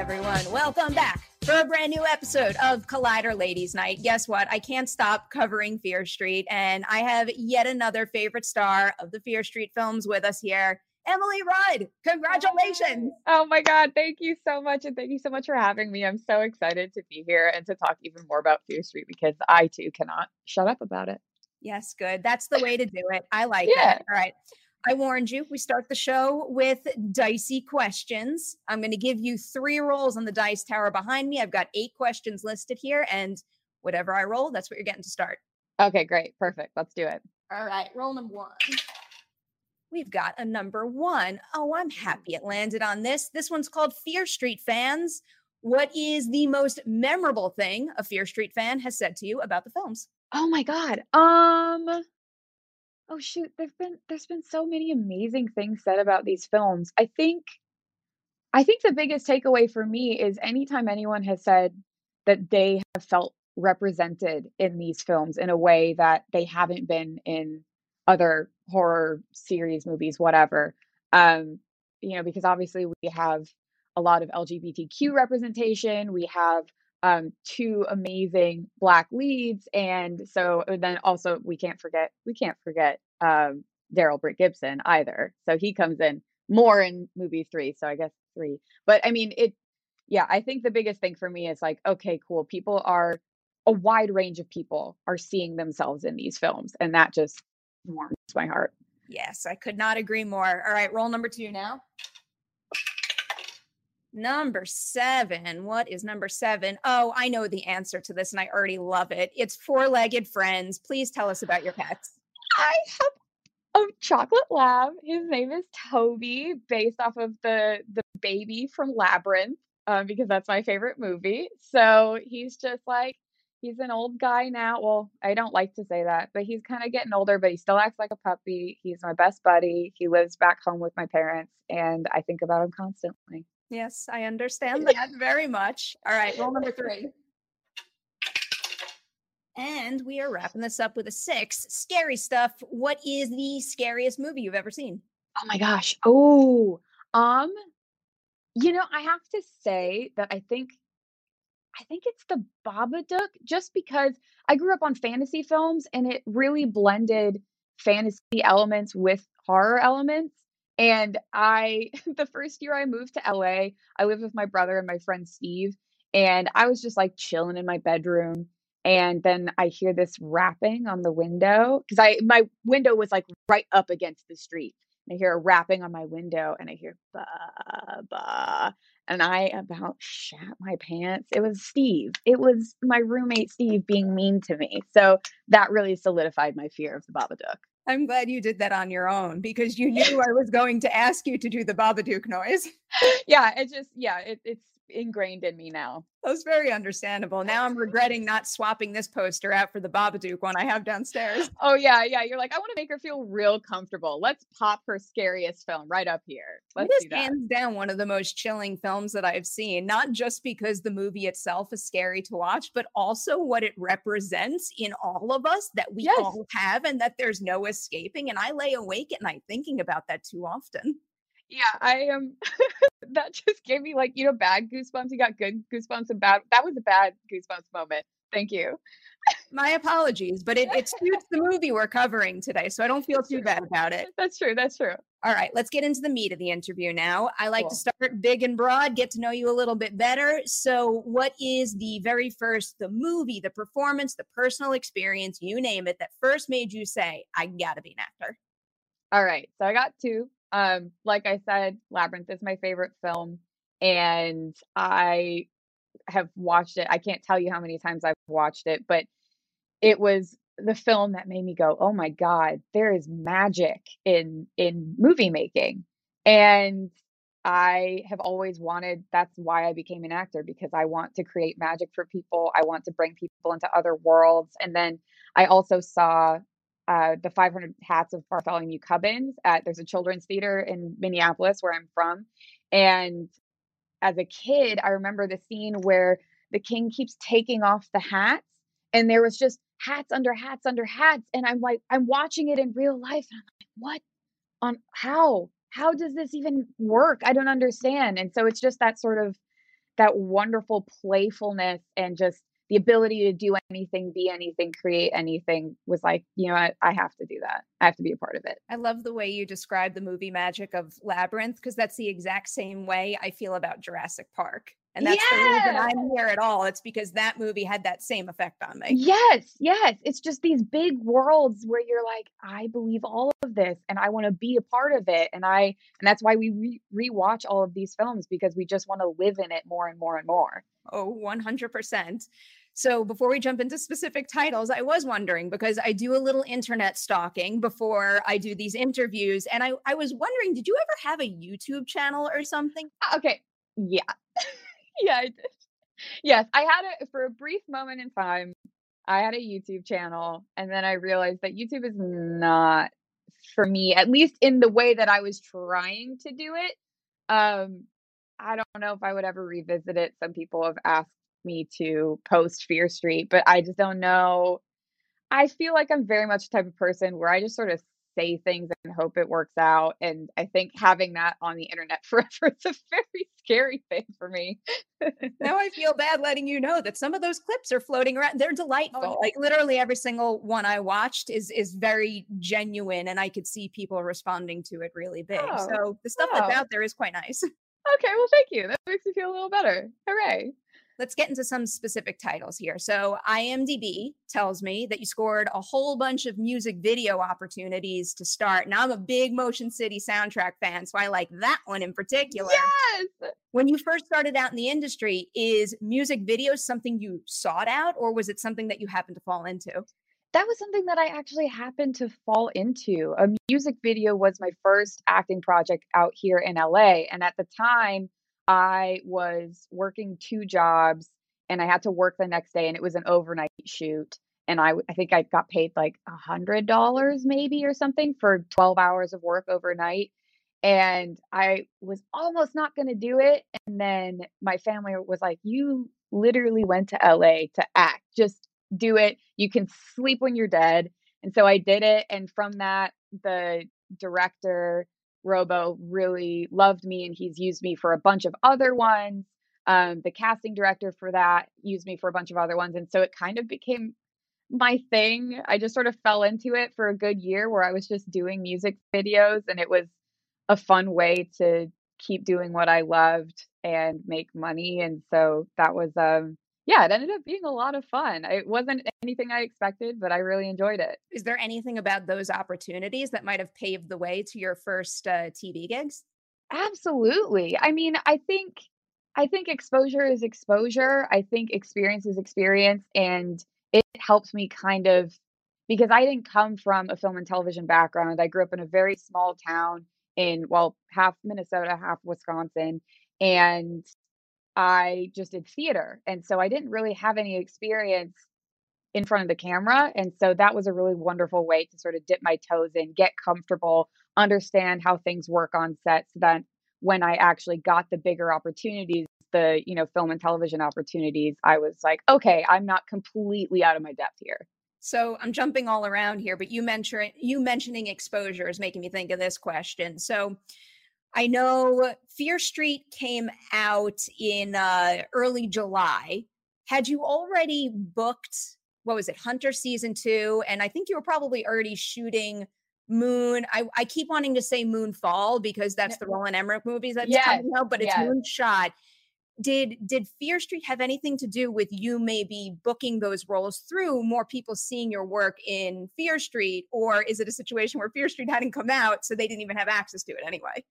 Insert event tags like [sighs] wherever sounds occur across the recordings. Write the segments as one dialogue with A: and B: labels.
A: Everyone. Welcome back for a brand new episode of Collider Ladies Night. Guess what? I can't stop covering Fear Street, and I have yet another favorite star of the Fear Street films with us here. Emily Rudd, congratulations.
B: Oh my God. Thank you so much. And thank you so much for having me. I'm so excited to be here and to talk even more about Fear Street because I too cannot shut up about it.
A: Yes, good. That's the way to do it. I like
B: Yeah.
A: it. All right. I warned you. We start the show with dicey questions. I'm going to give you three rolls on the dice tower behind me. I've got eight questions listed here, and whatever I roll, that's what you're getting to start.
B: Okay, great. Perfect. Let's do it.
A: All right, roll number one. We've got a number one. Oh, I'm happy it landed on this. This one's called Fear Street Fans. What is the most memorable thing a Fear Street fan has said to you about the films?
B: Oh my God. Um, oh shoot, there've been there's been so many amazing things said about these films. I think I think the biggest takeaway for me is anytime anyone has said that they have felt represented in these films in a way that they haven't been in other horror series, movies, whatever. Um, you know, because obviously we have a lot of LGBTQ representation. We have um, two amazing black leads, and so and then also we can't forget we can't forget um, Darrell Britt-Gibson either. So he comes in more in movie three. So I guess three. But I mean, it. Yeah, I think the biggest thing for me is like, okay, cool. People are a wide range of people are seeing themselves in these films, and that just warms my heart.
A: Yes, I could not agree more. All right, roll number two now. Number seven. What is number seven? Oh, I know the answer to this and I already love it. It's four legged friends. Please tell us about your pets.
B: I have a chocolate lab. His name is Toby, based off of the the baby from Labyrinth, um, because that's my favorite movie. So he's just like he's an old guy now. Well, I don't like to say that, but he's kind of getting older, but he still acts like a puppy. He's my best buddy. He lives back home with my parents, and I think about him constantly.
A: Yes, I understand [laughs] that very much. All right, roll number three. And we are wrapping this up with a six. Scary stuff. What is the scariest movie you've ever seen?
B: Oh my gosh. Oh, um, you know, I have to say that I think I think it's the Babadook just because I grew up on fantasy films and it really blended fantasy elements with horror elements. And I, [laughs] the first year I moved to LA, I lived with my brother and my friend Steve, and I was just like chilling in my bedroom. And then I hear this rapping on the window because I, my window was like right up against the street. I hear a rapping on my window and I hear ba ba and I about shat my pants. It was Steve. It was my roommate Steve being mean to me. So that really solidified my fear of the Babadook.
A: I'm glad you did that on your own because you knew I was going to ask you to do the Babadook noise. [laughs]
B: yeah, it just yeah, it, it's ingrained in me now.
A: That's very understandable. Now I'm regretting not swapping this poster out for the Babadook one I have downstairs.
B: Oh yeah, yeah. You're like, I want to make her feel real comfortable. Let's pop her scariest film right up here. Let's
A: it is hands down one of the most chilling films that I've seen. Not just because the movie itself is scary to watch, but also what it represents in all of us that we yes. all have and that there's no escaping. And I lay awake at night thinking about that too often.
B: Yeah, I am. Um, [laughs] that just gave me like you know bad goosebumps. You got good goosebumps and bad. That was a bad goosebumps moment. Thank you.
A: My apologies, but it, it [laughs] suits the movie we're covering today, so I don't feel too bad about it.
B: That's true. That's true.
A: All right, let's get into the meat of the interview now. I like cool. to start big and broad, get to know you a little bit better. So, what is the very first, the movie, the performance, the personal experience, you name it, that first made you say, I gotta be an actor?
B: All right, so I got two. Um, like I said, Labyrinth is my favorite film, and I have watched it. I can't tell you how many times I've watched it, but it was the film that made me go, "Oh my god, there is magic in in movie making." And I have always wanted that's why I became an actor because I want to create magic for people. I want to bring people into other worlds. And then I also saw uh, the 500 Hats of Bartholomew Cubbins at there's a children's theater in Minneapolis where I'm from, and as a kid, I remember the scene where the king keeps taking off the hats, and there was just hats under hats under hats, and I'm like, I'm watching it in real life, and I'm like, what on how? How does this even work? I don't understand, and so it's just that sort of that wonderful playfulness and just the ability to do anything, be anything, create anything was like, you know, I, I, have to do that. I have to be a part of it.
A: I love the way you describe the movie magic of Labyrinth because that's the exact same way I feel about Jurassic Park. And that's the reason I'm here at all. It's because that movie had that same effect on me.
B: Yes, yes. It's just these big worlds where you're like, I believe all of this and I want to be a part of it. And I and that's why we re- rewatch all of these films because we just want to live in it more and more and more.
A: Oh, 100%. So before we jump into specific titles, I was wondering because I do a little internet stalking before I do these interviews. And I, I was wondering, did you ever have a YouTube channel or something?
B: Ah, okay. Yeah. [laughs] yeah, I did. Yes, I had it for a brief moment in time. I had a YouTube channel, and then I realized that YouTube is not for me, at least in the way that I was trying to do it. Um, I don't know if I would ever revisit it. Some people have asked me to post Fear Street, but I just don't know. I feel like I'm very much the type of person where I just sort of say things and hope it works out. And I think having that on the internet [laughs] forever is a very scary thing for me.
A: now I feel bad letting you know that some of those clips are floating around. They're oh, delightful. Oh. Like literally every single one I watched is is very genuine and I could see people responding to it really big. Oh. So the stuff oh. that's out there is quite nice.
B: Okay, well thank you. That makes me feel a little better. Hooray
A: let's get into some specific titles here. So, IMDb tells me that you scored a whole bunch of music video opportunities to start. Now, I'm a big Motion City soundtrack fan, so I like that one in particular.
B: Yes.
A: When you first started out in the industry, is music video something you sought out, or was it something that you happened to fall into?
B: That was something that I actually happened to fall into. A music video was my first acting project out here in LA. And at the time, I was working two jobs and I had to work the next day and it was an overnight shoot. And I, I think I got paid like a hundred dollars maybe or something for 12 hours of work overnight. And I was almost not going to do it. And then my family was like, you literally went to LA to act, just do it. You can sleep when you're dead. And so I did it. And from that, the director Robo really loved me and he's used me for a bunch of other ones. Um, the casting director for that used me for a bunch of other ones. And so it kind of became my thing. I just sort of fell into it for a good year where I was just doing music videos and it was a fun way to keep doing what I loved and make money. And so that was um yeah, it ended up being a lot of fun. It wasn't anything I expected, but I really enjoyed it.
A: Is there anything about those opportunities that might have paved the way to your first uh, TV gigs?
B: Absolutely. I mean, I think I think exposure is exposure. I think experience is experience and it helps me kind of because I didn't come from a film and television background. I grew up in a very small town in well, half Minnesota, half Wisconsin, and I just did theater. And so I didn't really have any experience in front of the camera. And so that was a really wonderful way to sort of dip my toes in, get comfortable, understand how things work on set so that when I actually got the bigger opportunities, the, you know, film and television opportunities, I was like, okay, I'm not completely out of my depth here.
A: So I'm jumping all around here, but you mentioned you mentioning exposure is making me think of this question. So I know Fear Street came out in uh, early July. Had you already booked what was it, Hunter season two? And I think you were probably already shooting Moon. I, I keep wanting to say Moonfall because that's the Roland Emmerich movies that's
B: Yes,
A: coming out, but it's
B: yes.
A: Moonshot. Did did Fear Street have anything to do with you maybe booking those roles through more people seeing your work in Fear Street, or is it a situation where Fear Street hadn't come out, so they didn't even have access to it anyway?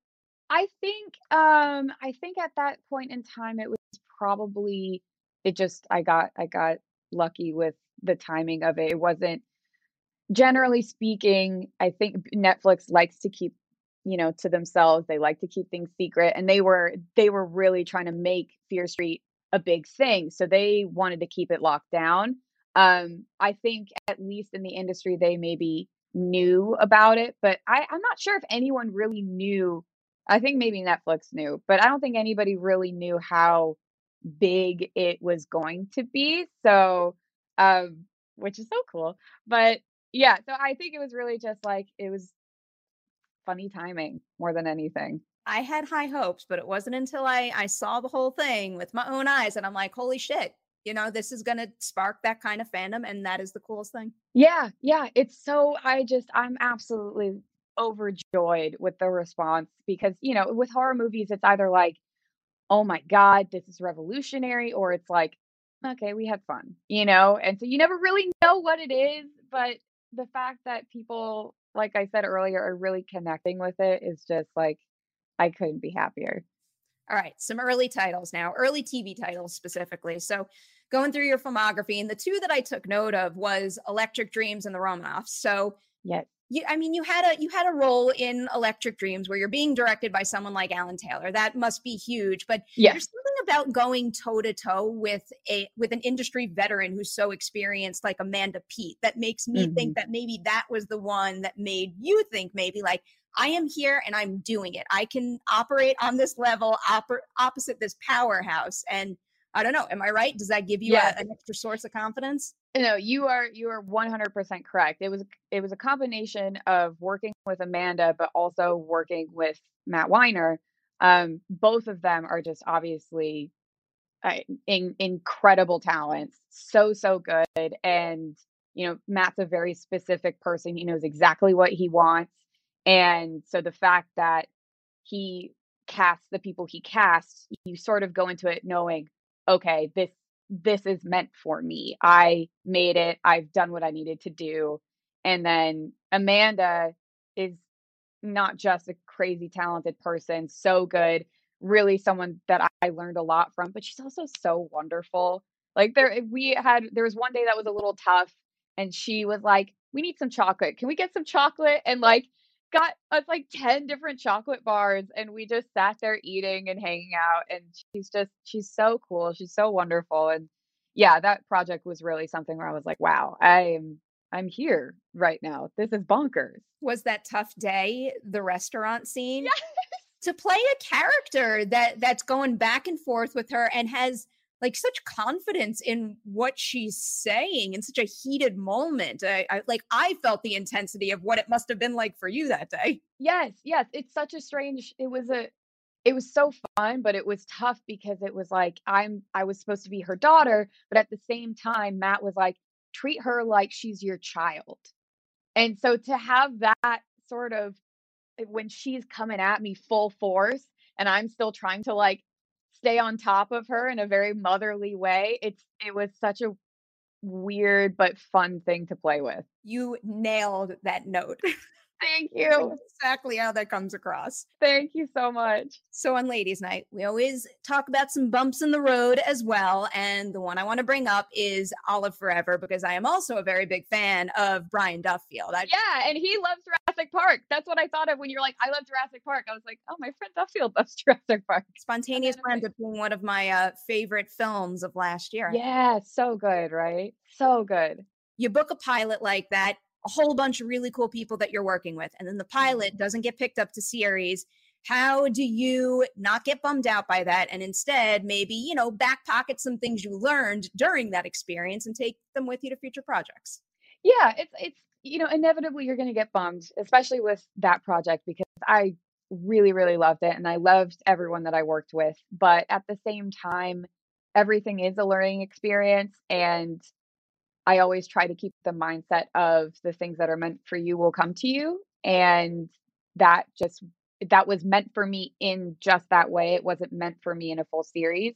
B: I think um I think at that point in time it was probably it just I got I got lucky with the timing of it. It wasn't generally speaking, I think Netflix likes to keep, you know, to themselves. They like to keep things secret and they were they were really trying to make Fear Street a big thing. So they wanted to keep it locked down. Um I think at least in the industry they maybe knew about it, but I I'm not sure if anyone really knew. I think maybe Netflix knew, but I don't think anybody really knew how big it was going to be. So um which is so cool. But yeah, so I think it was really just like it was funny timing more than anything.
A: I had high hopes, but it wasn't until I I saw the whole thing with my own eyes and I'm like, holy shit, you know, this is gonna spark that kind of fandom, and that is the coolest thing.
B: Yeah, yeah, it's so I just I'm absolutely overjoyed with the response because, you know, with horror movies it's either like, "Oh my god, this is revolutionary," or it's like, "Okay, we had fun." You know? And so you never really know what it is, but the fact that people, like I said earlier, are really connecting with it is just like I couldn't be happier.
A: All right, some early titles now, early TV titles specifically. So, going through your filmography, and the two that I took note of was Electric Dreams and The Romanovs. So,
B: Yes.
A: You, I mean, you had a you had a role in Electric Dreams where you're being directed by someone like Alan Taylor. That must be huge. But
B: Yes.
A: there's something about going toe to toe with a with an industry veteran who's so experienced, like Amanda Peet, that makes me think mm-hmm. that maybe that was the one that made you think maybe like I am here and I'm doing it. I can operate on this level, oper- opposite this powerhouse. And I don't know, am I right? Does that give you a- an extra source of confidence?
B: No, you are you are 100% correct. It was it was a combination of working with Amanda but also working with Matt Weiner. Um both of them are just obviously uh, in, incredible talents. So so good and you know, Matt's a very specific person. He knows exactly what he wants. And so the fact that he casts the people he casts, you sort of go into it knowing, okay, this this is meant for me. I made it. I've done what I needed to do. And then Amanda is not just a crazy talented person, so good, really someone that I learned a lot from, but she's also so wonderful. Like there eh, we had there was one day that was a little tough and she was like, "We need some chocolate. Can we get some chocolate?" And like got us like 10 different chocolate bars and we just sat there eating and hanging out and she's just she's so cool. She's so wonderful and yeah, that project was really something where I was like, "Wow, I'm I'm here right now. This is bonkers."
A: Was that tough day the restaurant scene? To play a character that that's going back and forth with her and has like such confidence in what she's saying in such a heated moment. I, I like I felt the intensity of what it must have been like for you that day.
B: Yes, yes. It's such a strange it was a it was so fun, but it was tough because it was like I'm I was supposed to be her daughter, but at the same time Matt was like treat her like she's your child. And so to have that sort of eh, when she's coming at me full force and I'm still trying to like stay on top of her in a very motherly way, it's it was such a weird but fun thing to play with.
A: You nailed that note. [laughs]
B: Thank you.
A: Exactly how that comes across.
B: Thank you so much.
A: So, on Ladies' Night, we always talk about some bumps in the road as well. And the one I want to bring up is Olive Forever because I am also a very big fan of Brian Duffield. I,
B: Yeah, and he loves Jurassic Park. That's what I thought of when you're like, I love Jurassic Park. I was like, oh, my friend Duffield loves [laughs] Jurassic Park.
A: Spontaneous [laughs] wound being one of my uh, favorite films of last year.
B: Yeah, so good, right? So good.
A: You book a pilot like that, a whole bunch of really cool people that you're working with, and then the pilot mm-hmm. doesn't get picked up to series. How do you not get bummed out by that and instead maybe, you know, back pocket some things you learned during that experience and take them with you to future projects?
B: Yeah, it's it's you know, inevitably you're going to get bummed, especially with that project because I really really loved it and I loved everyone that I worked with, but at the same time everything is a learning experience and I always try to keep the mindset of the things that are meant for you will come to you and that just that was meant for me in just that way. It wasn't meant for me in a full series.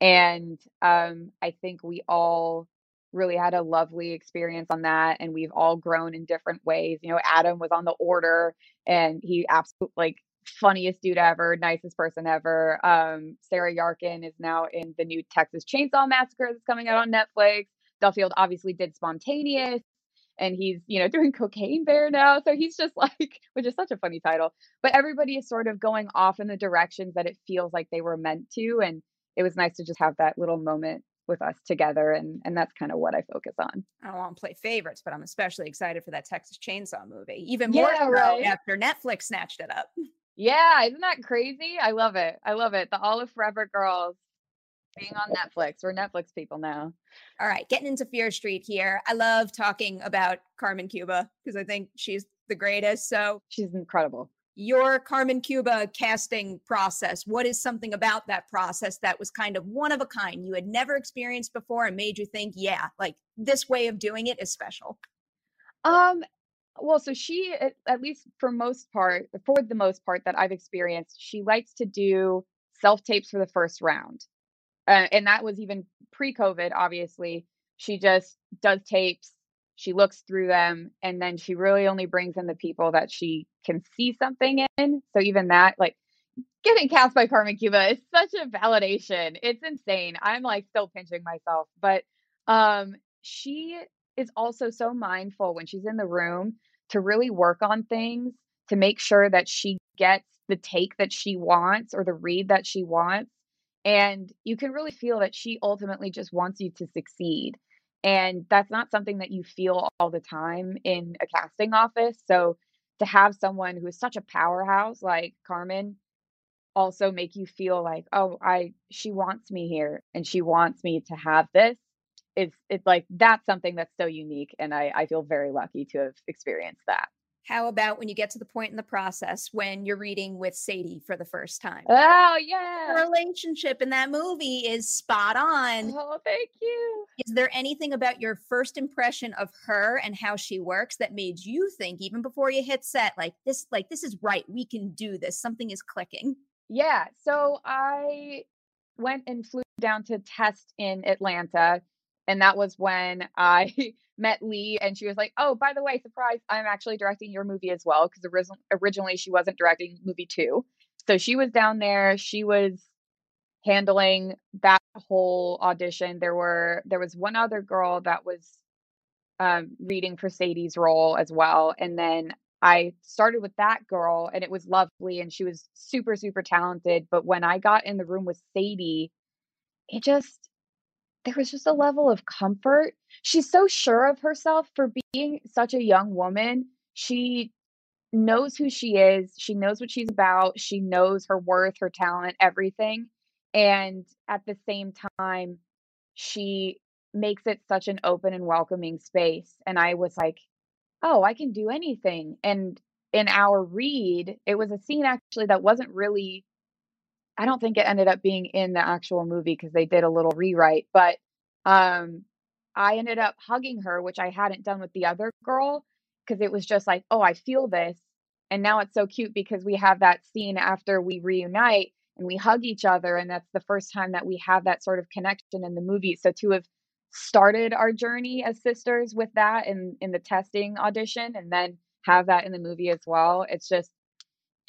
B: And um I think we all really had a lovely experience on that and we've all grown in different ways. You know, Adam was on the order and he absolutely like funniest dude ever, nicest person ever. Um Sarah Yarkin is now in the new Texas Chainsaw Massacre that's coming out on Netflix. Duffield obviously did Spontaneous and he's, you know, [laughs] doing Cocaine Bear now. So he's just like, [laughs] which is such a funny title. But everybody is sort of going off in the directions that it feels like they were meant to. And it was nice to just have that little moment with us together. And and that's kind of what I focus on.
A: I don't want to play favorites, but I'm especially excited for that Texas Chainsaw movie. Even more
B: Yeah, right.
A: after Netflix snatched it up. [laughs]
B: Yeah, isn't that crazy? I love it. I love it. The Olive Forever girls being on Netflix. We're Netflix people now.
A: All right, getting into Fear Street here. I love talking about Carmen Cuba because I think she's the greatest. So,
B: She's incredible.
A: your Carmen Cuba casting process, what is something about that process that was kind of one of a kind you had never experienced before and made you think, yeah, like this way of doing it is special?
B: Um, well, so she, at, at least for most part, for the most part that I've experienced, she likes to do self tapes for the first round. Uh, and that was even pre COVID, obviously. She just does tapes, she looks through them, and then she really only brings in the people that she can see something in. So even that, like, getting cast by Carmen Cuba is such a validation. It's insane. I'm like still pinching myself, but um she is also so mindful when she's in the room to really work on things to make sure that she gets the take that she wants or the read that she wants. And you can really feel that she ultimately just wants you to succeed. And that's not something that you feel all the time in a casting office. So to have someone who is such a powerhouse like Carmen also make you feel like, oh, I she wants me here and she wants me to have this. It's it's like that's something that's so unique and I, I feel very lucky to have experienced that.
A: How about when you get to the point in the process when you're reading with Sadie for the first time?
B: Oh
A: The
B: yeah.
A: relationship in that movie is spot on.
B: Oh, thank you.
A: Is there anything about your first impression of her and how she works that made you think even before you hit set like this like this is right, we can do this. Something is clicking.
B: Yeah. So I went and flew down to test in Atlanta. And that was when I [laughs] met Leigh and she was like, Oh, by the way, surprise, I'm actually directing your movie as well. Because originally she wasn't directing movie two. So she was down there. She was handling that whole audition. There were there was one other girl that was um, reading for Sadie's role as well. And then I started with that girl and it was lovely and she was super, super talented. But when I got in the room with Sadie, it just, there was just a level of comfort. She's so sure of herself for being such a young woman. She knows who she is, she knows what she's about, she knows her worth, her talent, everything. And at the same time, she makes it such an open and welcoming space. And I was like, oh, I can do anything. And in our read, it was a scene actually that wasn't really, I don't think it ended up being in the actual movie because they did a little rewrite, but um, I ended up hugging her, which I hadn't done with the other girl because it was just like, oh, I feel this. And now it's so cute because we have that scene after we reunite and we hug each other. And that's the first time that we have that sort of connection in the movie. So to have started our journey as sisters with that in in the testing audition and then have that in the movie as well. It's just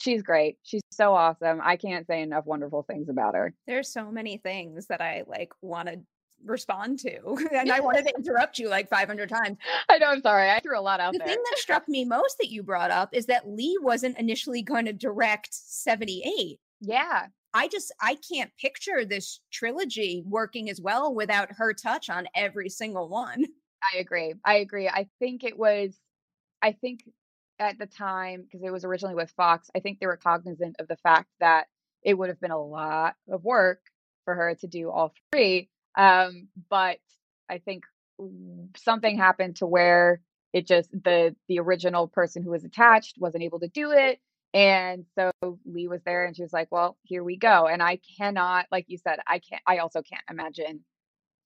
B: she's great. She's so awesome. I can't say enough wonderful things about her.
A: There's so many things that I like want to respond to. [laughs] and I [laughs] wanted to interrupt you like 500 times.
B: I know, I'm sorry. I threw a lot out
A: the
B: there.
A: thing that struck [laughs] me most that you brought up is that Leigh wasn't initially going to direct 78.
B: Yeah.
A: I just I can't picture this trilogy working as well without her touch on every single one.
B: I agree. I agree. I think it was I think at the time because it was originally with Fox, I think they were cognizant of the fact that it would have been a lot of work for her to do all three. Um, but I think something happened to where it just the the original person who was attached wasn't able to do it and so Leigh was there and she was like, well, here we go. And I cannot, like you said, I can't, I also can't imagine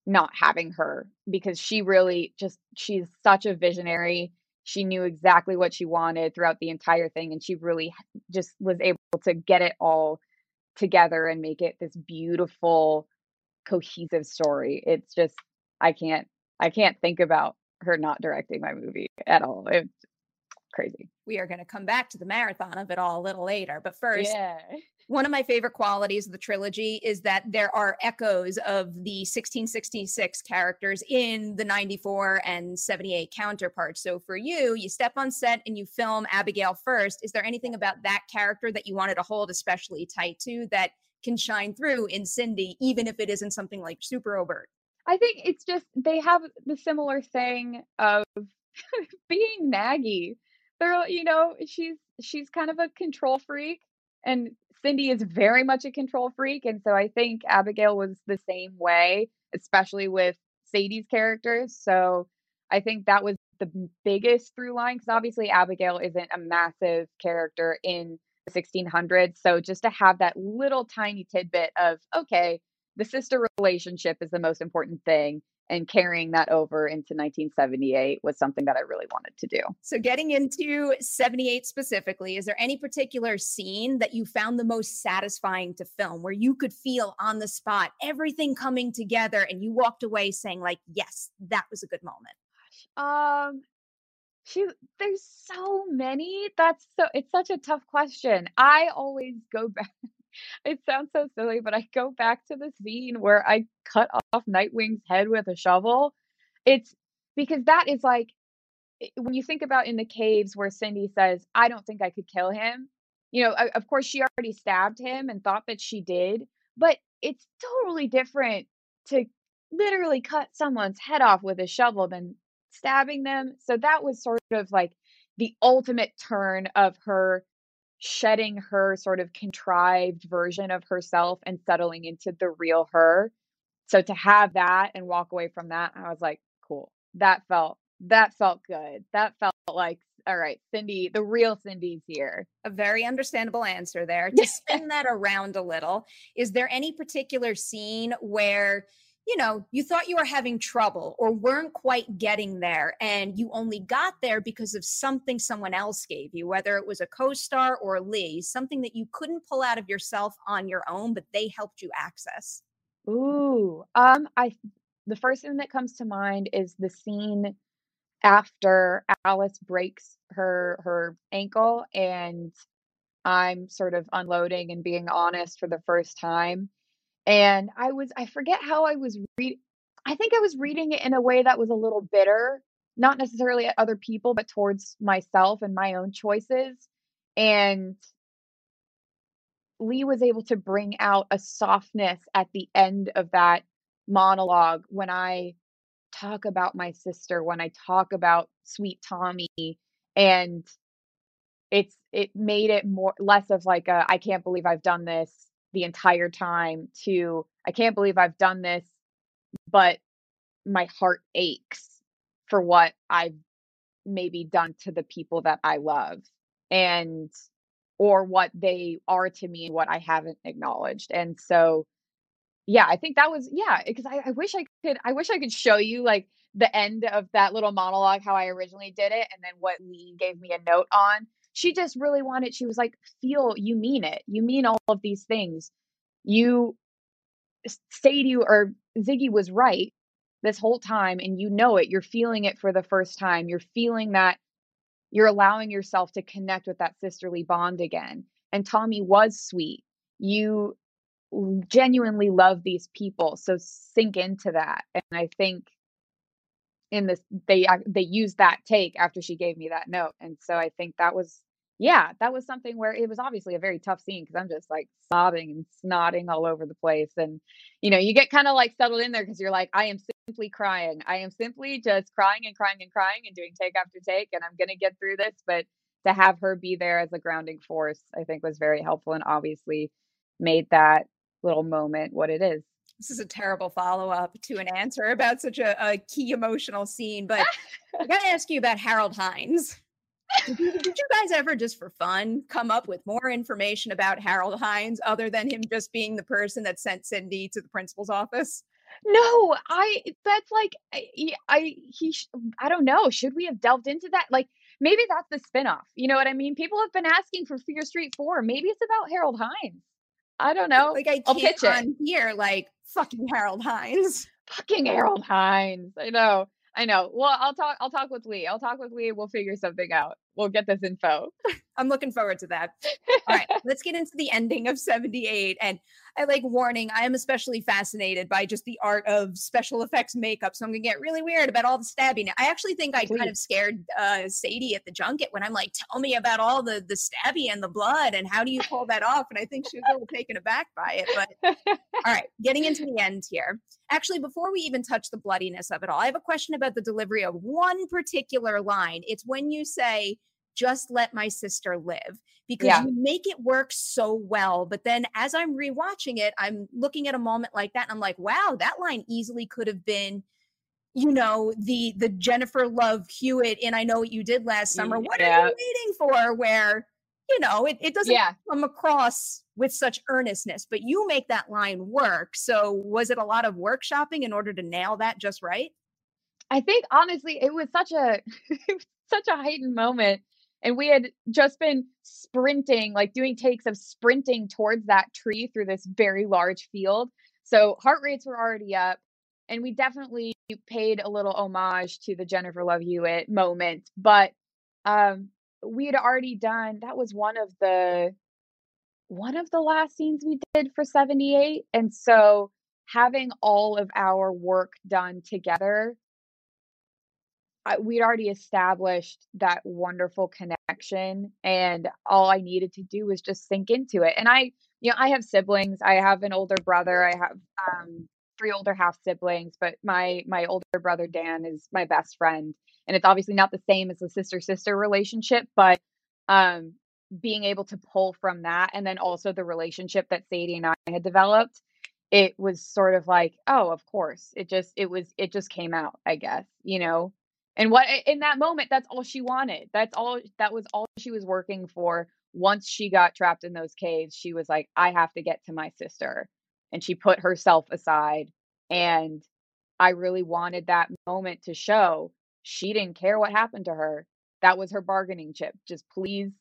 B: not having her because she really just, she's such a visionary. She knew exactly what she wanted throughout the entire thing. And she really just was able to get it all together and make it this beautiful, cohesive story. It's just, I can't, I can't think about her not directing my movie at all. Crazy
A: we are going to come back to the marathon of it all a little later. But first,
B: yeah.
A: one of my favorite qualities of the trilogy is that there are echoes of the 1666 characters in the 94 and 78 counterparts. So for you, you step on set and you film Abigail first. Is there anything about that character that you wanted to hold especially tight to that can shine through in Cindy, even if it isn't something like super overt?
B: I think it's just they have the similar thing of [laughs] being naggy they're you know she's she's kind of a control freak and cindy is very much a control freak and so i think abigail was the same way especially with sadie's characters so i think that was the biggest through line because obviously abigail isn't a massive character in the 1600s so just to have that little tiny tidbit of okay the sister relationship is the most important thing and carrying that over into 1978 was something that I really wanted to do.
A: So, getting into 78 specifically, is there any particular scene that you found the most satisfying to film where you could feel on the spot everything coming together and you walked away saying, like, yes, that was a good moment?
B: Um, she, there's so many. That's so, it's such a tough question. I always go back [laughs] it sounds so silly, but I go back to the scene where I cut off Nightwing's head with a shovel. It's because that is like when you think about in the caves where Cindy says, I don't think I could kill him. You know, of course, she already stabbed him and thought that she did, but it's totally different to literally cut someone's head off with a shovel than stabbing them. So that was sort of like the ultimate turn of her shedding her sort of contrived version of herself and settling into the real her. So to have that and walk away from that, I was like, cool. That felt that felt good. That felt like all right, Cindy, the real Cindy's here.
A: A very understandable answer there. To [laughs] spin that around a little, is there any particular scene where you know, you thought you were having trouble or weren't quite getting there, and you only got there because of something someone else gave you, whether it was a co star or Leigh, something that you couldn't pull out of yourself on your own, but they helped you access?
B: Ooh, um, I the first thing that comes to mind is the scene after Alice breaks her her ankle and I'm sort of unloading and being honest for the first time and I was I forget how I was read I think I was reading it in a way that was a little bitter, not necessarily at other people, but towards myself and my own choices. And Leigh was able to bring out a softness at the end of that monologue when I talk about my sister, when I talk about sweet Tommy and it's it made it more less of like a I can't believe I've done this the entire time to I can't believe I've done this, but my heart aches for what I've maybe done to the people that I love and or what they are to me and what I haven't acknowledged. And so yeah, I think that was yeah, because I, I wish I could I wish I could show you like the end of that little monologue how I originally did it and then what Leigh gave me a note on she just really wanted she was like feel you mean it you mean all of these things you Sadie or Ziggy was right this whole time and you know it you're feeling it for the first time you're feeling that you're allowing yourself to connect with that sisterly bond again. And Tommy was sweet. You genuinely love these people, so sink into that. And I think in this they they used that take after she gave me that note. And so I think that was yeah, that was something where it was obviously a very tough scene because I'm just like sobbing and snotting all over the place. And, you know, you get kind of like settled in there because you're like, I am simply crying. I am simply just crying and crying and crying and doing take after take. And I'm going to get through this. But to have her be there as a grounding force, I think was very helpful and obviously made that little moment what it is.
A: This is a terrible follow up to an answer about such a, a key emotional scene. But I got to [laughs] ask you about Harold Hines did, you, did you guys ever just for fun come up with more information about Harold Hines other than him just being the person that sent Cindy to the principal's office?
B: No, I that's like I, I he I don't know. Should we have delved into that? Like maybe that's the spinoff. You know what I mean? People have been asking for Fear Street 4. Maybe it's about Harold Hines. I don't know.
A: Like I
B: I'll
A: can't
B: pitch
A: on
B: it.
A: here like fucking Harold Hines.
B: Fucking Harold Hines. I know. I know. Well, I'll talk. I'll talk with Leigh. I'll talk with Leigh. We'll figure something out. We'll get this info. [laughs]
A: I'm looking forward to that. All right, [laughs] let's get into the ending of 78. And I like warning, I am especially fascinated by just the art of special effects makeup. So I'm gonna get really weird about all the stabbing. I actually think I kind of scared uh, Sadie at the junket when I'm like, tell me about all the the stabby and the blood and how do you pull that off? And I think she was a little taken aback by it. But [laughs] all right, getting into the end here. Actually, before we even touch the bloodiness of it all, I have a question about the delivery of one particular line. It's when you say, just let my sister live because
B: Yeah.
A: you make it work so well. But then as I'm rewatching it, I'm looking at a moment like that and I'm like, wow, that line easily could have been, you know, the the Jennifer Love Hewitt and I Know What You Did Last Summer. What are you waiting for? Where, you know, it, it doesn't
B: Yeah.
A: come across with such earnestness, but you make that line work. So was it a lot of workshopping in order to nail that just right?
B: I think honestly, it was such a [laughs] it was such a heightened moment. And we had just been sprinting, like doing takes of sprinting towards that tree through this very large field. So heart rates were already up. And we definitely paid a little homage to the Jennifer Love Hewitt moment. But um we had already done that was one of the one of the last scenes we did for 78. And so having all of our work done together I, we'd already established that wonderful connection and all i needed to do was just sink into it and i you know i have siblings i have an older brother i have um three older half siblings but my my older brother dan is my best friend and it's obviously not the same as a sister sister relationship but um being able to pull from that and then also the relationship that sadie and i had developed it was sort of like oh of course it just it was it just came out i guess you know and what in that moment, that's all she wanted. That's all that was all she was working for. Once she got trapped in those caves, she was like, I have to get to my sister. And she put herself aside. And I really wanted that moment to show she didn't care what happened to her. That was her bargaining chip. Just please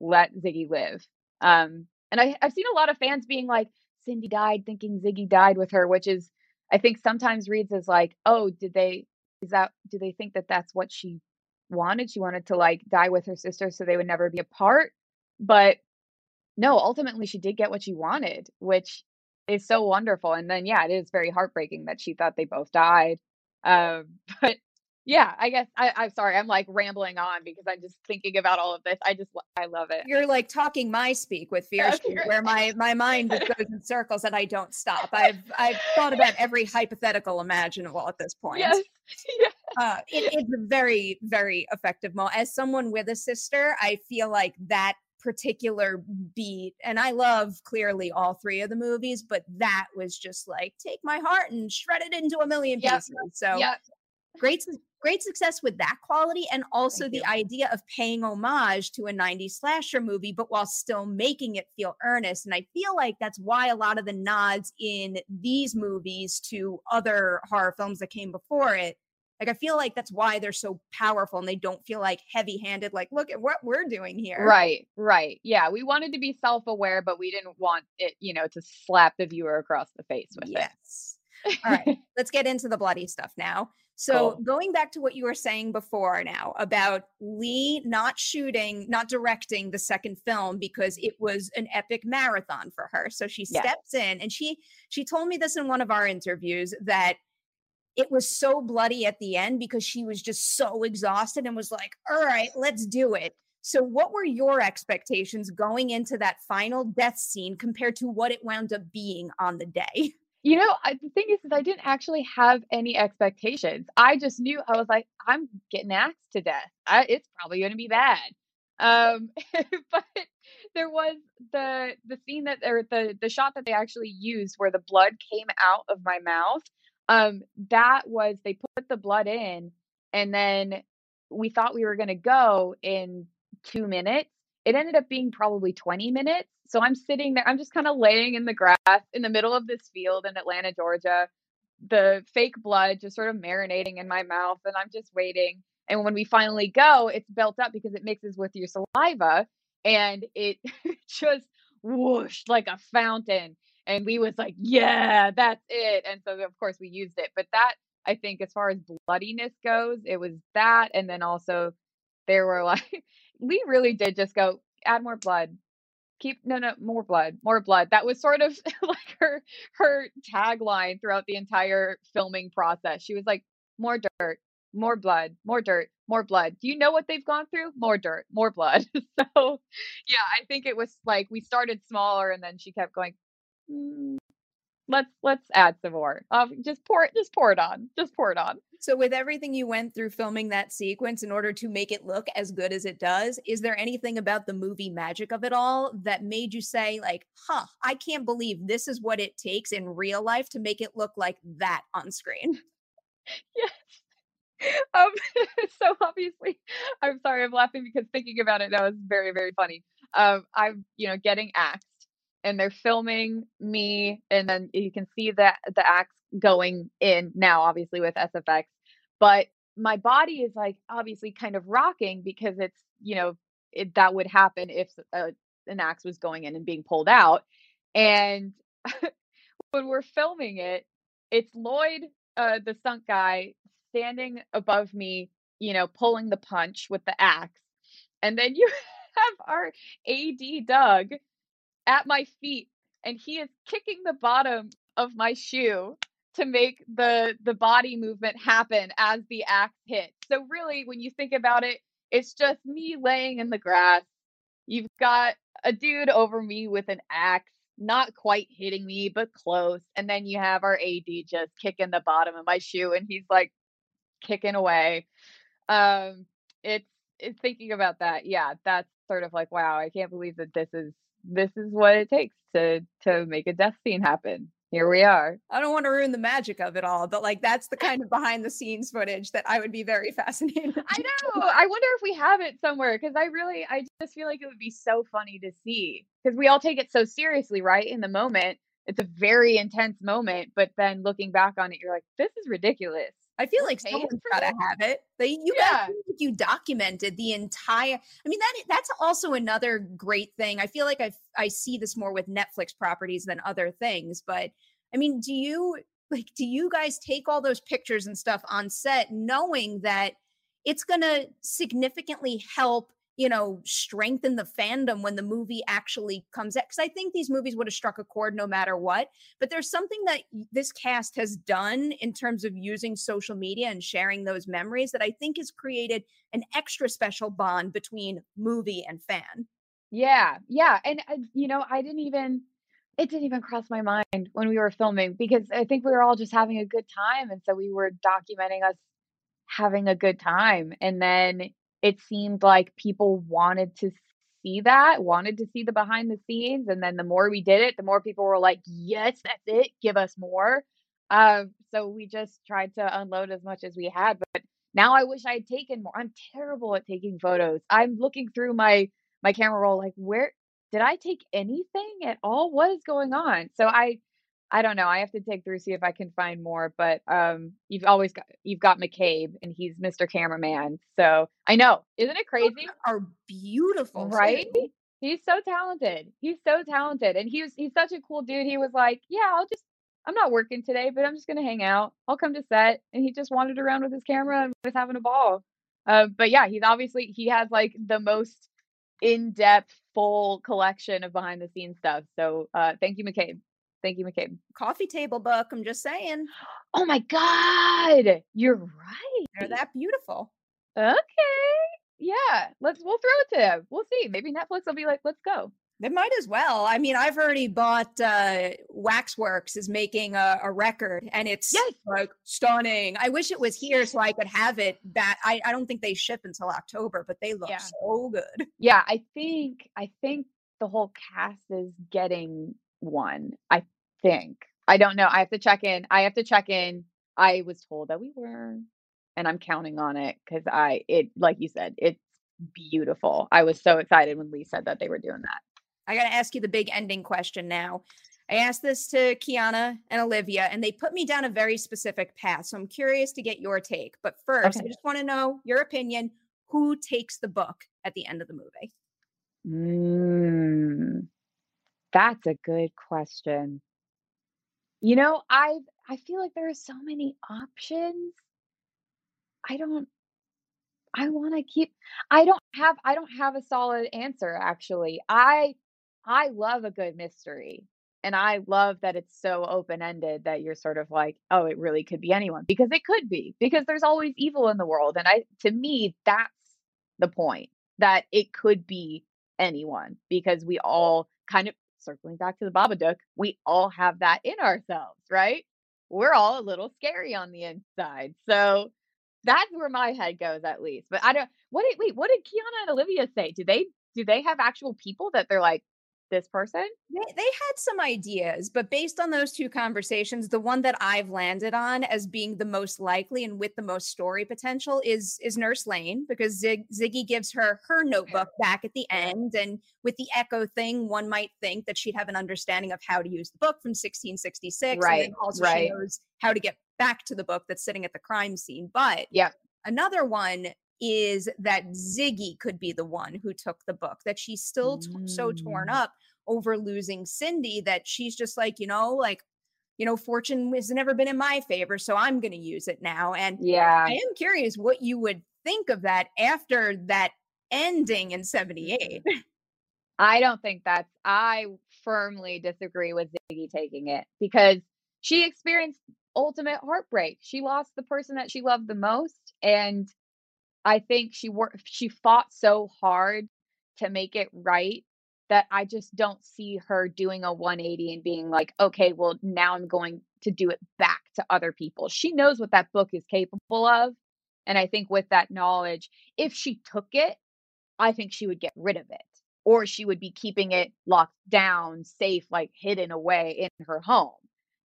B: let Ziggy live. Um, and I, I've seen a lot of fans being like, Cindy died thinking Ziggy died with her, which is, I think sometimes reads as like, oh, did they, is that do they think that that's what she wanted? She wanted to like die with her sister so they would never be apart? But no ultimately she did get what she wanted which is so wonderful and then yeah it is very heartbreaking that she thought they both died um [laughs] but yeah i guess I, i'm sorry i'm like rambling on because i'm just thinking about all of this i just i love it
A: You're like talking my speak with [laughs] Fear
B: Okay,
A: where my my mind just goes in circles and I don't stop. I've I've thought about every hypothetical imaginable at this point.
B: yes [laughs] yeah
A: uh, it, it's a very very effective mo as someone with a sister i feel like that particular beat and i love clearly all three of the movies but that was just like take my heart and shred it into a million
B: Yep.
A: pieces so
B: yeah
A: great great success with that quality and also
B: Thank
A: the
B: you.
A: idea of paying homage to a 90s slasher movie but while still making it feel earnest and i feel like that's why a lot of the nods in these movies to other horror films that came before it like i feel like that's why they're so powerful and they don't feel like heavy handed like look at what we're doing here
B: Right, right. Yeah, we wanted to be self-aware, but we didn't want it, you know, to slap the viewer across the face with it.
A: Yes. All right, [laughs] let's get into the bloody stuff now. So,
B: Cool.
A: going back to what you were saying before now about Leigh not shooting, not directing the second film because it was an epic marathon for her. So she
B: Yeah.
A: steps in and she she told me this in one of our interviews that it was so bloody at the end because she was just so exhausted and was like, "All right, let's do it." So, what were your expectations going into that final death scene compared to what it wound up being on the day? [laughs]
B: You know, I, the thing is, is I didn't actually have any expectations. I just knew I was like, I'm getting axed to death. I, it's probably going to be bad. Um, [laughs] but there was the the scene that or the the shot that they actually used where the blood came out of my mouth. Um, that was they put the blood in, and then we thought we were going to go in two minutes. It ended up being probably 20 minutes. So I'm sitting there, I'm just kind of laying in the grass in the middle of this field in Atlanta, Georgia, the fake blood just sort of marinating in my mouth, and I'm just waiting. And when we finally go, it's built up because it mixes with your saliva and it [laughs] just whooshed like a fountain. And we was like, yeah, that's it. And so of course we used it. But that I think as far as bloodiness goes, it was that. And then also there were like we really did just go add more blood. Keep no no more blood, more blood. That was sort of [laughs] like her her tagline throughout the entire filming process. She was like, more dirt, more blood, more dirt, more blood. Do you know what they've gone through? More dirt, more blood. [laughs] so yeah, I think it was like we started smaller and then she kept going, "Mm, let's let's add some more. Um, just pour it, just pour it on, just pour it on.
A: So, with everything you went through filming that sequence in order to make it look as good as it does, is there anything about the movie magic of it all that made you say, like, huh, I can't believe this is what it takes in real life to make it look like that on screen? [laughs]
B: Yes. Um, [laughs] so obviously, I'm sorry, I'm laughing because thinking about it now is very, very funny. Um, I'm, you know, getting axed and they're filming me, and then you can see that the axe going in now, obviously with SFX, but my body is like obviously kind of rocking because it's, you know, it, that would happen if uh, an axe was going in and being pulled out. And [laughs] when we're filming it, it's Lloyd, uh, the stunt guy, standing above me, you know, pulling the punch with the axe. And then you [laughs] have our AD Doug at my feet, and he is kicking the bottom of my shoe to make the the body movement happen as the axe hits. So really, when you think about it, it's just me laying in the grass. You've got a dude over me with an axe, not quite hitting me, but close. And then you have our AD just kicking the bottom of my shoe, and he's like kicking away. Um, it's it's thinking about that. Yeah, that's sort of like, wow, I can't believe that this is this is what it takes to to make a death scene happen. Here we are.
A: I don't want to ruin the magic of it all, but like that's the kind of behind the scenes footage that I would be very [laughs] fascinated. [laughs]
B: I [laughs] know. I wonder if we have it somewhere because I really, I just feel like it would be so funny to see because we all take it so seriously, right? In the moment, it's a very intense moment, but then looking back on it, you're like, this is ridiculous.
A: I feel like someone's got to have it. They, you
B: Yeah.
A: guys, you documented the entire. I mean, that that's also another great thing. I feel like I I see this more with Netflix properties than other things. But I mean, do you like? Do you guys take all those pictures and stuff on set, knowing that it's going to significantly help? You know, strengthen the fandom when the movie actually comes out. Because I think these movies would have struck a chord no matter what but there's something that this cast has done in terms of using social media and sharing those memories that I think has created an extra special bond between movie and fan.
B: Yeah, yeah. And, uh, you know, I didn't even, it didn't even cross my mind when we were filming because I think we were all just having a good time. And so we were documenting us having a good time. And then it seemed like people wanted to see that, wanted to see the behind the scenes. And then the more we did it, the more people were like, yes, that's it. Give us more. Um, so we just tried to unload as much as we had. But now I wish I had taken more. I'm terrible at taking photos. I'm looking through my my camera roll like where did I take anything at all? What is going on? So I I don't know. I have to dig through see if I can find more. But um, you've always got you've got McCabe and he's Mr. Cameraman. So I know, isn't it crazy?
A: Are beautiful, too.
B: Right? He's so talented. He's so talented, and he was he's such a cool dude. He was like, "Yeah, I'll just I'm not working today, but I'm just gonna hang out. I'll come to set. And he just wandered around with his camera and was having a ball. Uh, but yeah, he's obviously he has like the most in-depth, full collection of behind the scenes stuff. So uh, thank you, McCabe. Thank you, McCabe.
A: Coffee table book. I'm just saying.
B: Oh my God, you're right.
A: They're that beautiful.
B: Okay. Yeah, let's we'll throw it to him. We'll see. Maybe Netflix will be like, let's go.
A: They might as well. I mean, I've already bought uh Waxworks is making a, a record and it's
B: Yes.
A: like stunning. I wish it was here so I could have it that I, I don't think they ship until October, but they look
B: Yeah.
A: so good.
B: Yeah, I think I think the whole cast is getting one. I think. I don't know. I have to check in. I have to check in. I was told that we were, and I'm counting on it because I it like you said, it's beautiful. I was so excited when Leigh said that they were doing that.
A: I got to ask you the big ending question now. I asked this to Kiana and Olivia, and they put me down a very specific path. So I'm curious to get your take. But first, I just want to know your opinion. Who takes the book at the end of the movie?
B: Mm, that's a good question. You know, I I feel like there are so many options. I don't I want to keep I don't have I don't have a solid answer actually. I I love a good mystery. And I love that it's so open-ended that you're sort of like, oh, it really could be anyone because it could be because there's always evil in the world. And I to me that's the point that it could be anyone because we all kind of circling back to the Babadook, we all have that in ourselves, right? We're all a little scary on the inside. So that's where my head goes at least. But I don't what did wait, what did Kiana and Olivia say? Do they do they have actual people that they're like this person?
A: They, they had some ideas, but based on those two conversations, the one that I've landed on as being the most likely and with the most story potential is is Nurse Lane because Zig, Ziggy gives her her notebook back at the end, and with the Echo thing, one might think that she'd have an understanding of how to use the book from 1666, and
B: Right,
A: also she knows how to get back to the book that's sitting at the crime scene. But
B: Yeah.
A: another one is that Ziggy could be the one who took the book, that she's still t- so torn
B: Mm.
A: up over losing Cindy that she's just like, you know, like, you know, fortune has never been in my favor, so I'm going to use it now. And
B: Yeah.
A: I am curious what you would think of that after that ending in 78.
B: I don't think that's I firmly disagree with Ziggy taking it because she experienced ultimate heartbreak. She lost the person that she loved the most and I think she worked she fought so hard to make it right that I just don't see her doing a 180 and being like, okay, well now I'm going to do it back to other people. She knows what that book is capable of. And I think with that knowledge, if she took it, I think she would get rid of it. Or she would be keeping it locked down, safe, like hidden away in her home.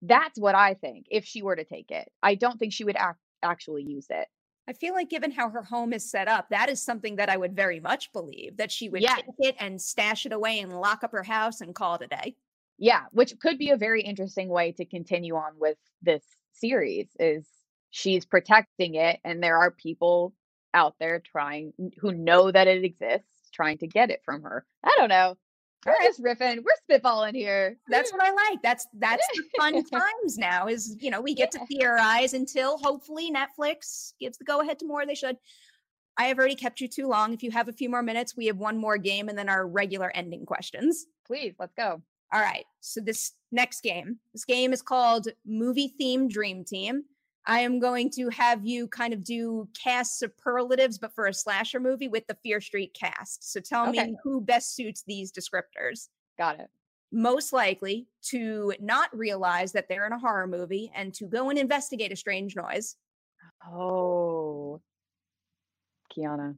B: That's what I think if she were to take it. I don't think she would act, actually use it.
A: I feel like, given how her home is set up, that is something that I would very much believe that she would
B: Yes.
A: take it and stash it away and lock up her house and call it a day.
B: Yeah, which could be a very interesting way to continue on with this series is she's protecting it and there are people out there trying who know that it exists trying to get it from her. I don't know. We're just riffing. We're spitballing here.
A: That's what I like. That's that's the fun [laughs] times now. Is you know we get to theorize until hopefully Netflix gives the go ahead to more. They should. I have already kept you too long. If you have a few more minutes, we have one more game and then our regular ending questions.
B: Please, let's go.
A: All right. So this next game, this game is called Movie Theme Dream Team. I am going to have you kind of do cast superlatives, but for a slasher movie with the Fear Street cast. So tell
B: Okay.
A: me who best suits these descriptors.
B: Got it.
A: Most likely to not realize that they're in a horror movie and to go and investigate a strange noise.
B: Oh, Kiana.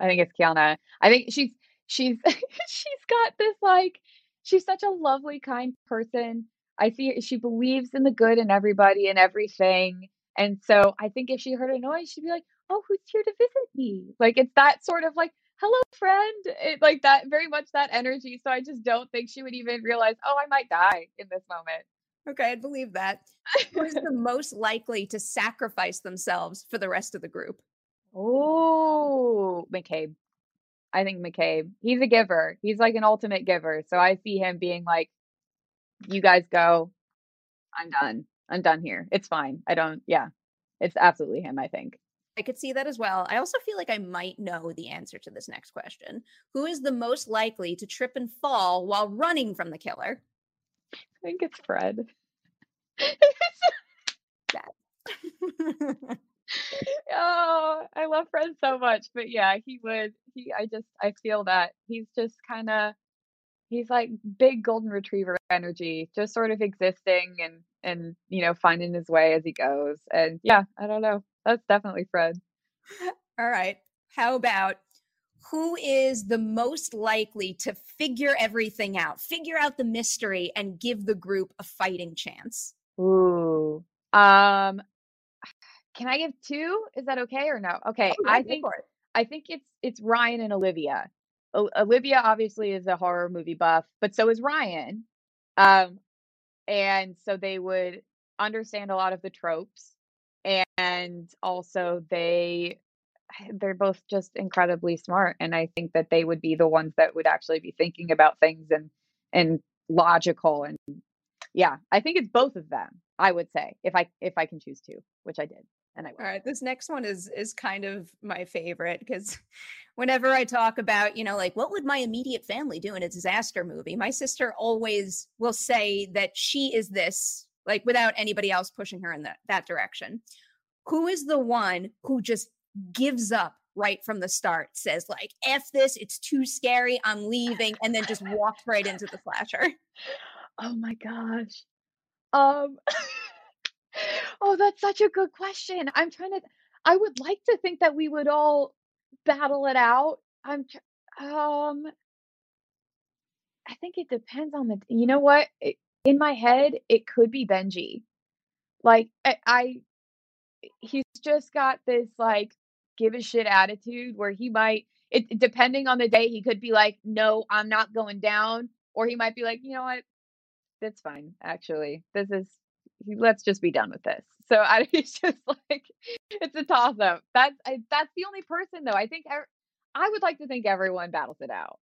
B: I think it's Kiana. I think she's she's [laughs] she's got this like she's such a lovely, kind person. I see she believes in the good in everybody and everything. And so I think if she heard a noise, she'd be like, "Oh, who's here to visit me?" Like it's that sort of like, "Hello, friend." It, like that, very much that energy. So I just don't think she would even realize, "Oh, I might die in this moment."
A: Okay, I'd believe that. Who is the most likely to sacrifice themselves for the rest of the group?
B: Oh, McCabe. I think McCabe. He's a giver. He's like an ultimate giver. So I see him being like, you guys go. I'm done. I'm done here. It's fine. I don't. Yeah, it's absolutely him. I think.
A: I could see that as well. I also feel like I might know the answer to this next question. Who is the most likely to trip and fall while running from the killer?
B: I think it's Fred. [laughs] [laughs] oh, I love Fred so much. But yeah, he would he I just I feel that he's just kind of he's like big golden retriever energy, just sort of existing and and you know finding his way as he goes. And yeah, I don't know. That's definitely Fred.
A: All right. How about who is the most likely to figure everything out, figure out the mystery, and give the group a fighting chance?
B: Ooh. Um, can I give two? Is that okay or no? Okay,
A: Oh,
B: I think. I think it's it's Ryan and Olivia. Olivia obviously is a horror movie buff, but so is Ryan. Um, and so they would understand a lot of the tropes, and also they [sighs] they're both just incredibly smart, and I think that they would be the ones that would actually be thinking about things and and logical and yeah, I think it's both of them. I would say if I if I can choose two, which I did, and I will.
A: All right, this next one is is kind of my favorite because [laughs] whenever I talk about, you know, like what would my immediate family do in a disaster movie, my sister always will say that she is this, like without anybody else pushing her in that that direction. Who is the one who just gives up right from the start, says like, "F this, it's too scary, I'm leaving," and then just walks right into the slasher? [laughs]
B: Oh my gosh. Um, [laughs] oh, that's such a good question. I'm trying to. I would like to think that we would all battle it out. I'm. Um, I think it depends on the. You know what? It, in my head, it could be Benji. Like I, I, he's just got this like give a shit attitude where he might. It depending on the day, he could be like, "No, I'm not going down," or he might be like, "You know what? That's fine. Actually, this is let's just be done with this. So I [laughs] it's just like it's a toss up. That's I, that's the only person though. I think I would like to think everyone battles it out.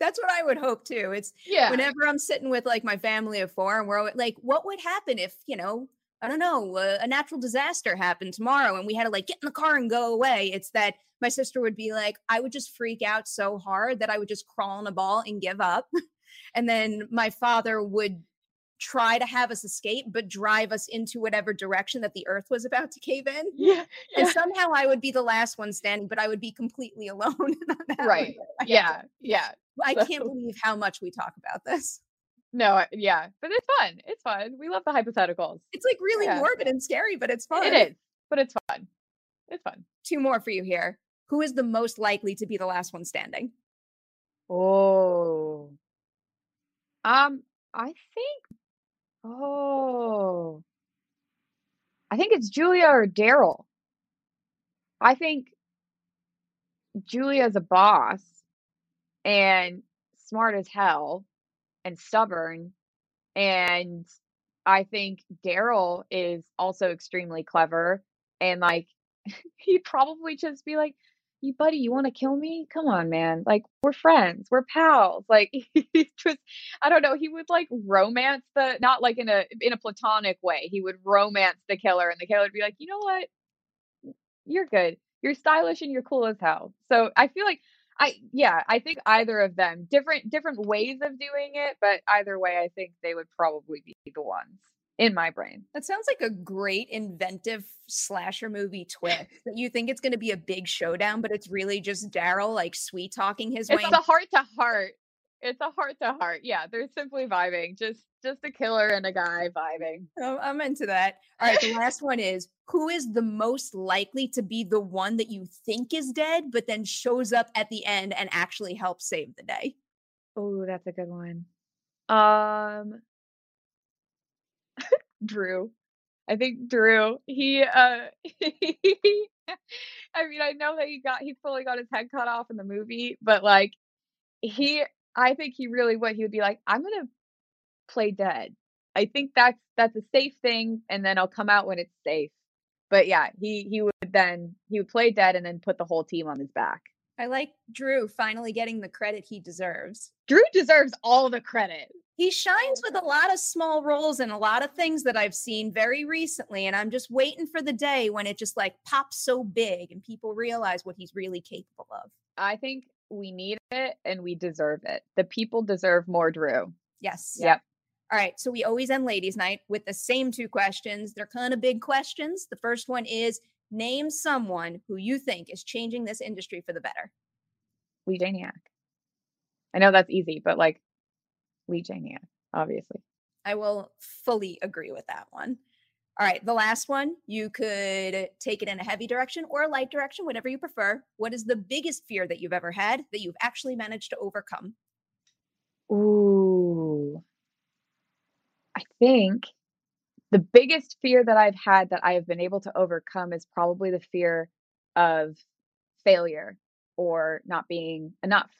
A: That's what I would hope too. It's
B: Yeah.
A: whenever I'm sitting with like my family of four and we're like, what would happen if, you know, I don't know, a, a natural disaster happened tomorrow and we had to like get in the car and go away? It's that my sister would be like, I would just freak out so hard that I would just crawl in a ball and give up. [laughs] and then my father would try to have us escape, but drive us into whatever direction that the earth was about to cave in.
B: Yeah.
A: And
B: yeah.
A: somehow I would be the last one standing, but I would be completely [laughs] alone.
B: Right. [laughs] Yeah. Yeah.
A: I
B: So-
A: can't believe how much we talk about this.
B: No, yeah. But it's fun. It's fun. We love the hypotheticals.
A: It's like really
B: Yeah.
A: morbid and scary, but it's fun.
B: It is, but it's fun. It's fun.
A: Two more for you here. Who is the most likely to be the last one standing?
B: Oh. Um, I think. Oh. I think it's Julia or Darrell. I think Julia's a boss and smart as hell and stubborn. And I think Darrell is also extremely clever and like [laughs] he'd probably just be like, you buddy, you want to kill me? Come on, man. Like we're friends, we're pals. Like [laughs] he just I don't know, he would like romance the not like in a in a platonic way. He would romance the killer and the killer would be like, "You know what? You're good. You're stylish and you're cool as hell." So I feel like I yeah, I think either of them different different ways of doing it, but either way I think they would probably be the ones in my brain.
A: That sounds like a great inventive slasher movie twist. [laughs] that you think it's going to be a big showdown, but it's really just Darrell like sweet talking his way.
B: It's a heart to heart. It's a heart to heart. Yeah, they're simply vibing. Just just a killer and a guy vibing.
A: Oh, I'm into that. All right, the last one is who is the most likely to be the one that you think is dead, but then shows up at the end and actually helps save the day?
B: Oh, that's a good one. Um [laughs] Drew. I think Drew. He uh [laughs] I mean, I know that he got he fully got his head cut off in the movie, but like he I think he really would. He would be like, I'm gonna play dead. I think that's that's a safe thing, and then I'll come out when it's safe. But yeah, he he would then he would play dead and then put the whole team on his back.
A: I like Drew finally getting the credit he deserves.
B: Drew deserves all the credit.
A: He shines with a lot of small roles and a lot of things that I've seen very recently. And I'm just waiting for the day when it just like pops so big and people realize what he's really capable of.
B: I think we need it and we deserve it. The people deserve more Drew.
A: Yes.
B: Yep.
A: All right. So we always end ladies' night with the same two questions. They're kind of big questions. The first one is name someone who you think is changing this industry for the better.
B: Leigh Janiak. I know that's easy, but like Leigh Janiak, obviously.
A: I will fully agree with that one. All right, the last one, you could take it in a heavy direction or a light direction, whatever you prefer. What is the biggest fear that you've ever had that you've actually managed to overcome?
B: Ooh. I think the biggest fear that I've had that I have been able to overcome is probably the fear of failure or not being enough.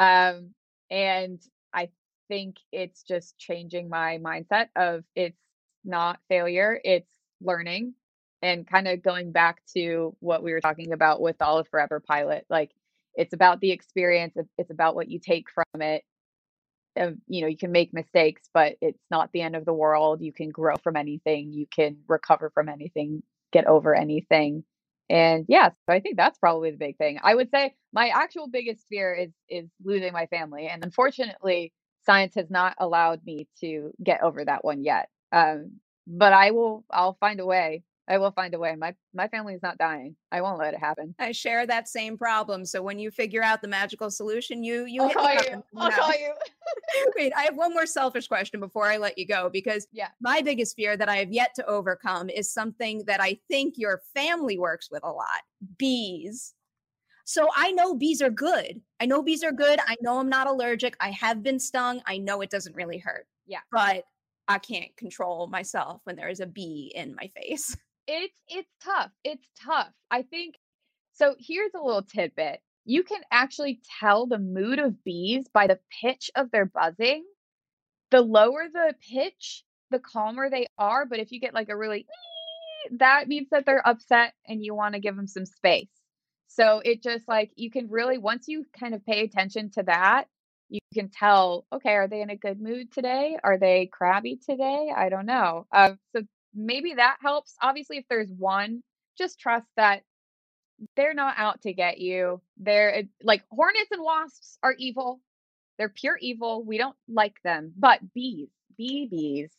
B: Um, and I think it's just changing my mindset of it's not failure, it's learning and kind of going back to what we were talking about with all of Forever Pilot. Like it's about the experience, it's about what you take from it. You know, you can make mistakes, but it's not the end of the world. You can grow from anything, you can recover from anything, get over anything. And yeah, so I think that's probably the big thing. I would say my actual biggest fear is is losing my family. And unfortunately, science has not allowed me to get over that one yet. Um, but I will I'll find a way. I will find a way. My my family is not dying. I won't let it happen.
A: I share that same problem. So when you figure out the magical solution, you you
B: I'll call you. I'll call you.
A: Wait, I have one more selfish question before I let you go because
B: Yeah.
A: my biggest fear that I have yet to overcome is something that I think your family works with a lot bees. So I know bees are good. I know bees are good. I know I'm not allergic. I have been stung. I know it doesn't really hurt.
B: Yeah.
A: But I can't control myself when there is a bee in my face.
B: It's it's tough. It's tough. I think so here's a little tidbit. You can actually tell the mood of bees by the pitch of their buzzing. The lower the pitch, the calmer they are, but if you get like a really that means that they're upset and you want to give them some space. So it just like you can really once you kind of pay attention to that, you can tell, okay, are they in a good mood today? Are they crabby today? I don't know. Uh, so maybe that helps. Obviously, if there's one, just trust that they're not out to get you. They're like hornets and wasps are evil. They're pure evil. We don't like them. But bees, bee bees,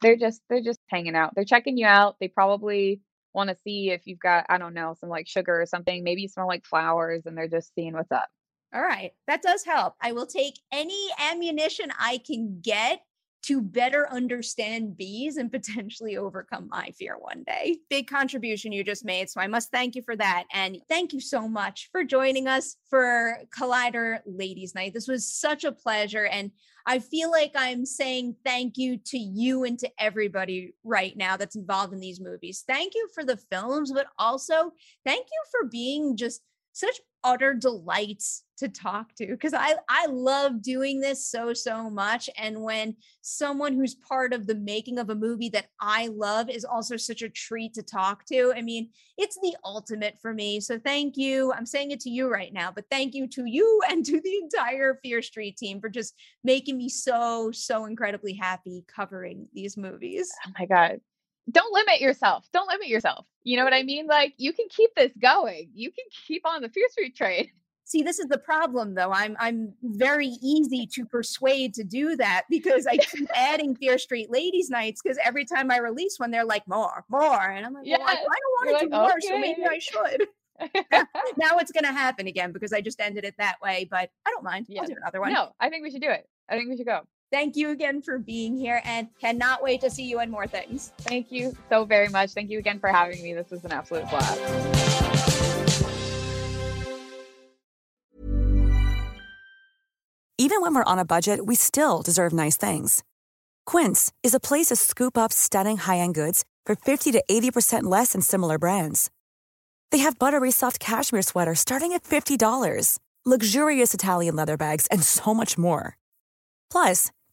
B: they're just they're just hanging out. They're checking you out. They probably want to see if you've got I don't know some like sugar or something. Maybe you smell like flowers, and they're just seeing what's up.
A: All right. That does help. I will take any ammunition I can get to better understand bees and potentially overcome my fear one day. Big contribution you just made. So I must thank you for that. And thank you so much for joining us for Collider Ladies Night. This was such a pleasure. And I feel like I'm saying thank you to you and to everybody right now that's involved in these movies. Thank you for the films, but also thank you for being just such utter delights to talk to because I I love doing this so so much and when someone who's part of the making of a movie that I love is also such a treat to talk to I mean it's the ultimate for me so thank you I'm saying it to you right now but thank you to you [laughs] and to the entire Fear Street team for just making me so so incredibly happy covering these movies
B: Oh my god. Don't limit yourself. Don't limit yourself. You know what I mean? Like you can keep this going. You can keep on the Fear Street train. [laughs]
A: See, this is the problem though. I'm I'm very easy to persuade to do that because I keep [laughs] adding Fear Street Ladies Nights because every time I release one, they're like more, more. And I'm like, well, I, I don't want to do
B: like,
A: more, so maybe. I should. [laughs] now it's gonna happen again because I just ended it that way, but I don't mind. I'll do another one.
B: no, I think we should do it. I think we should go.
A: Thank you again for being here and cannot wait to see you in more things.
B: Thank you so very much. Thank you again for having me. This was an absolute blast.
C: Even when we're on a budget, we still deserve nice things. Quince is a place to scoop up stunning high-end goods for 50 to 80% less than similar brands. They have buttery soft cashmere sweaters starting at $50, luxurious Italian leather bags, and so much more. Plus,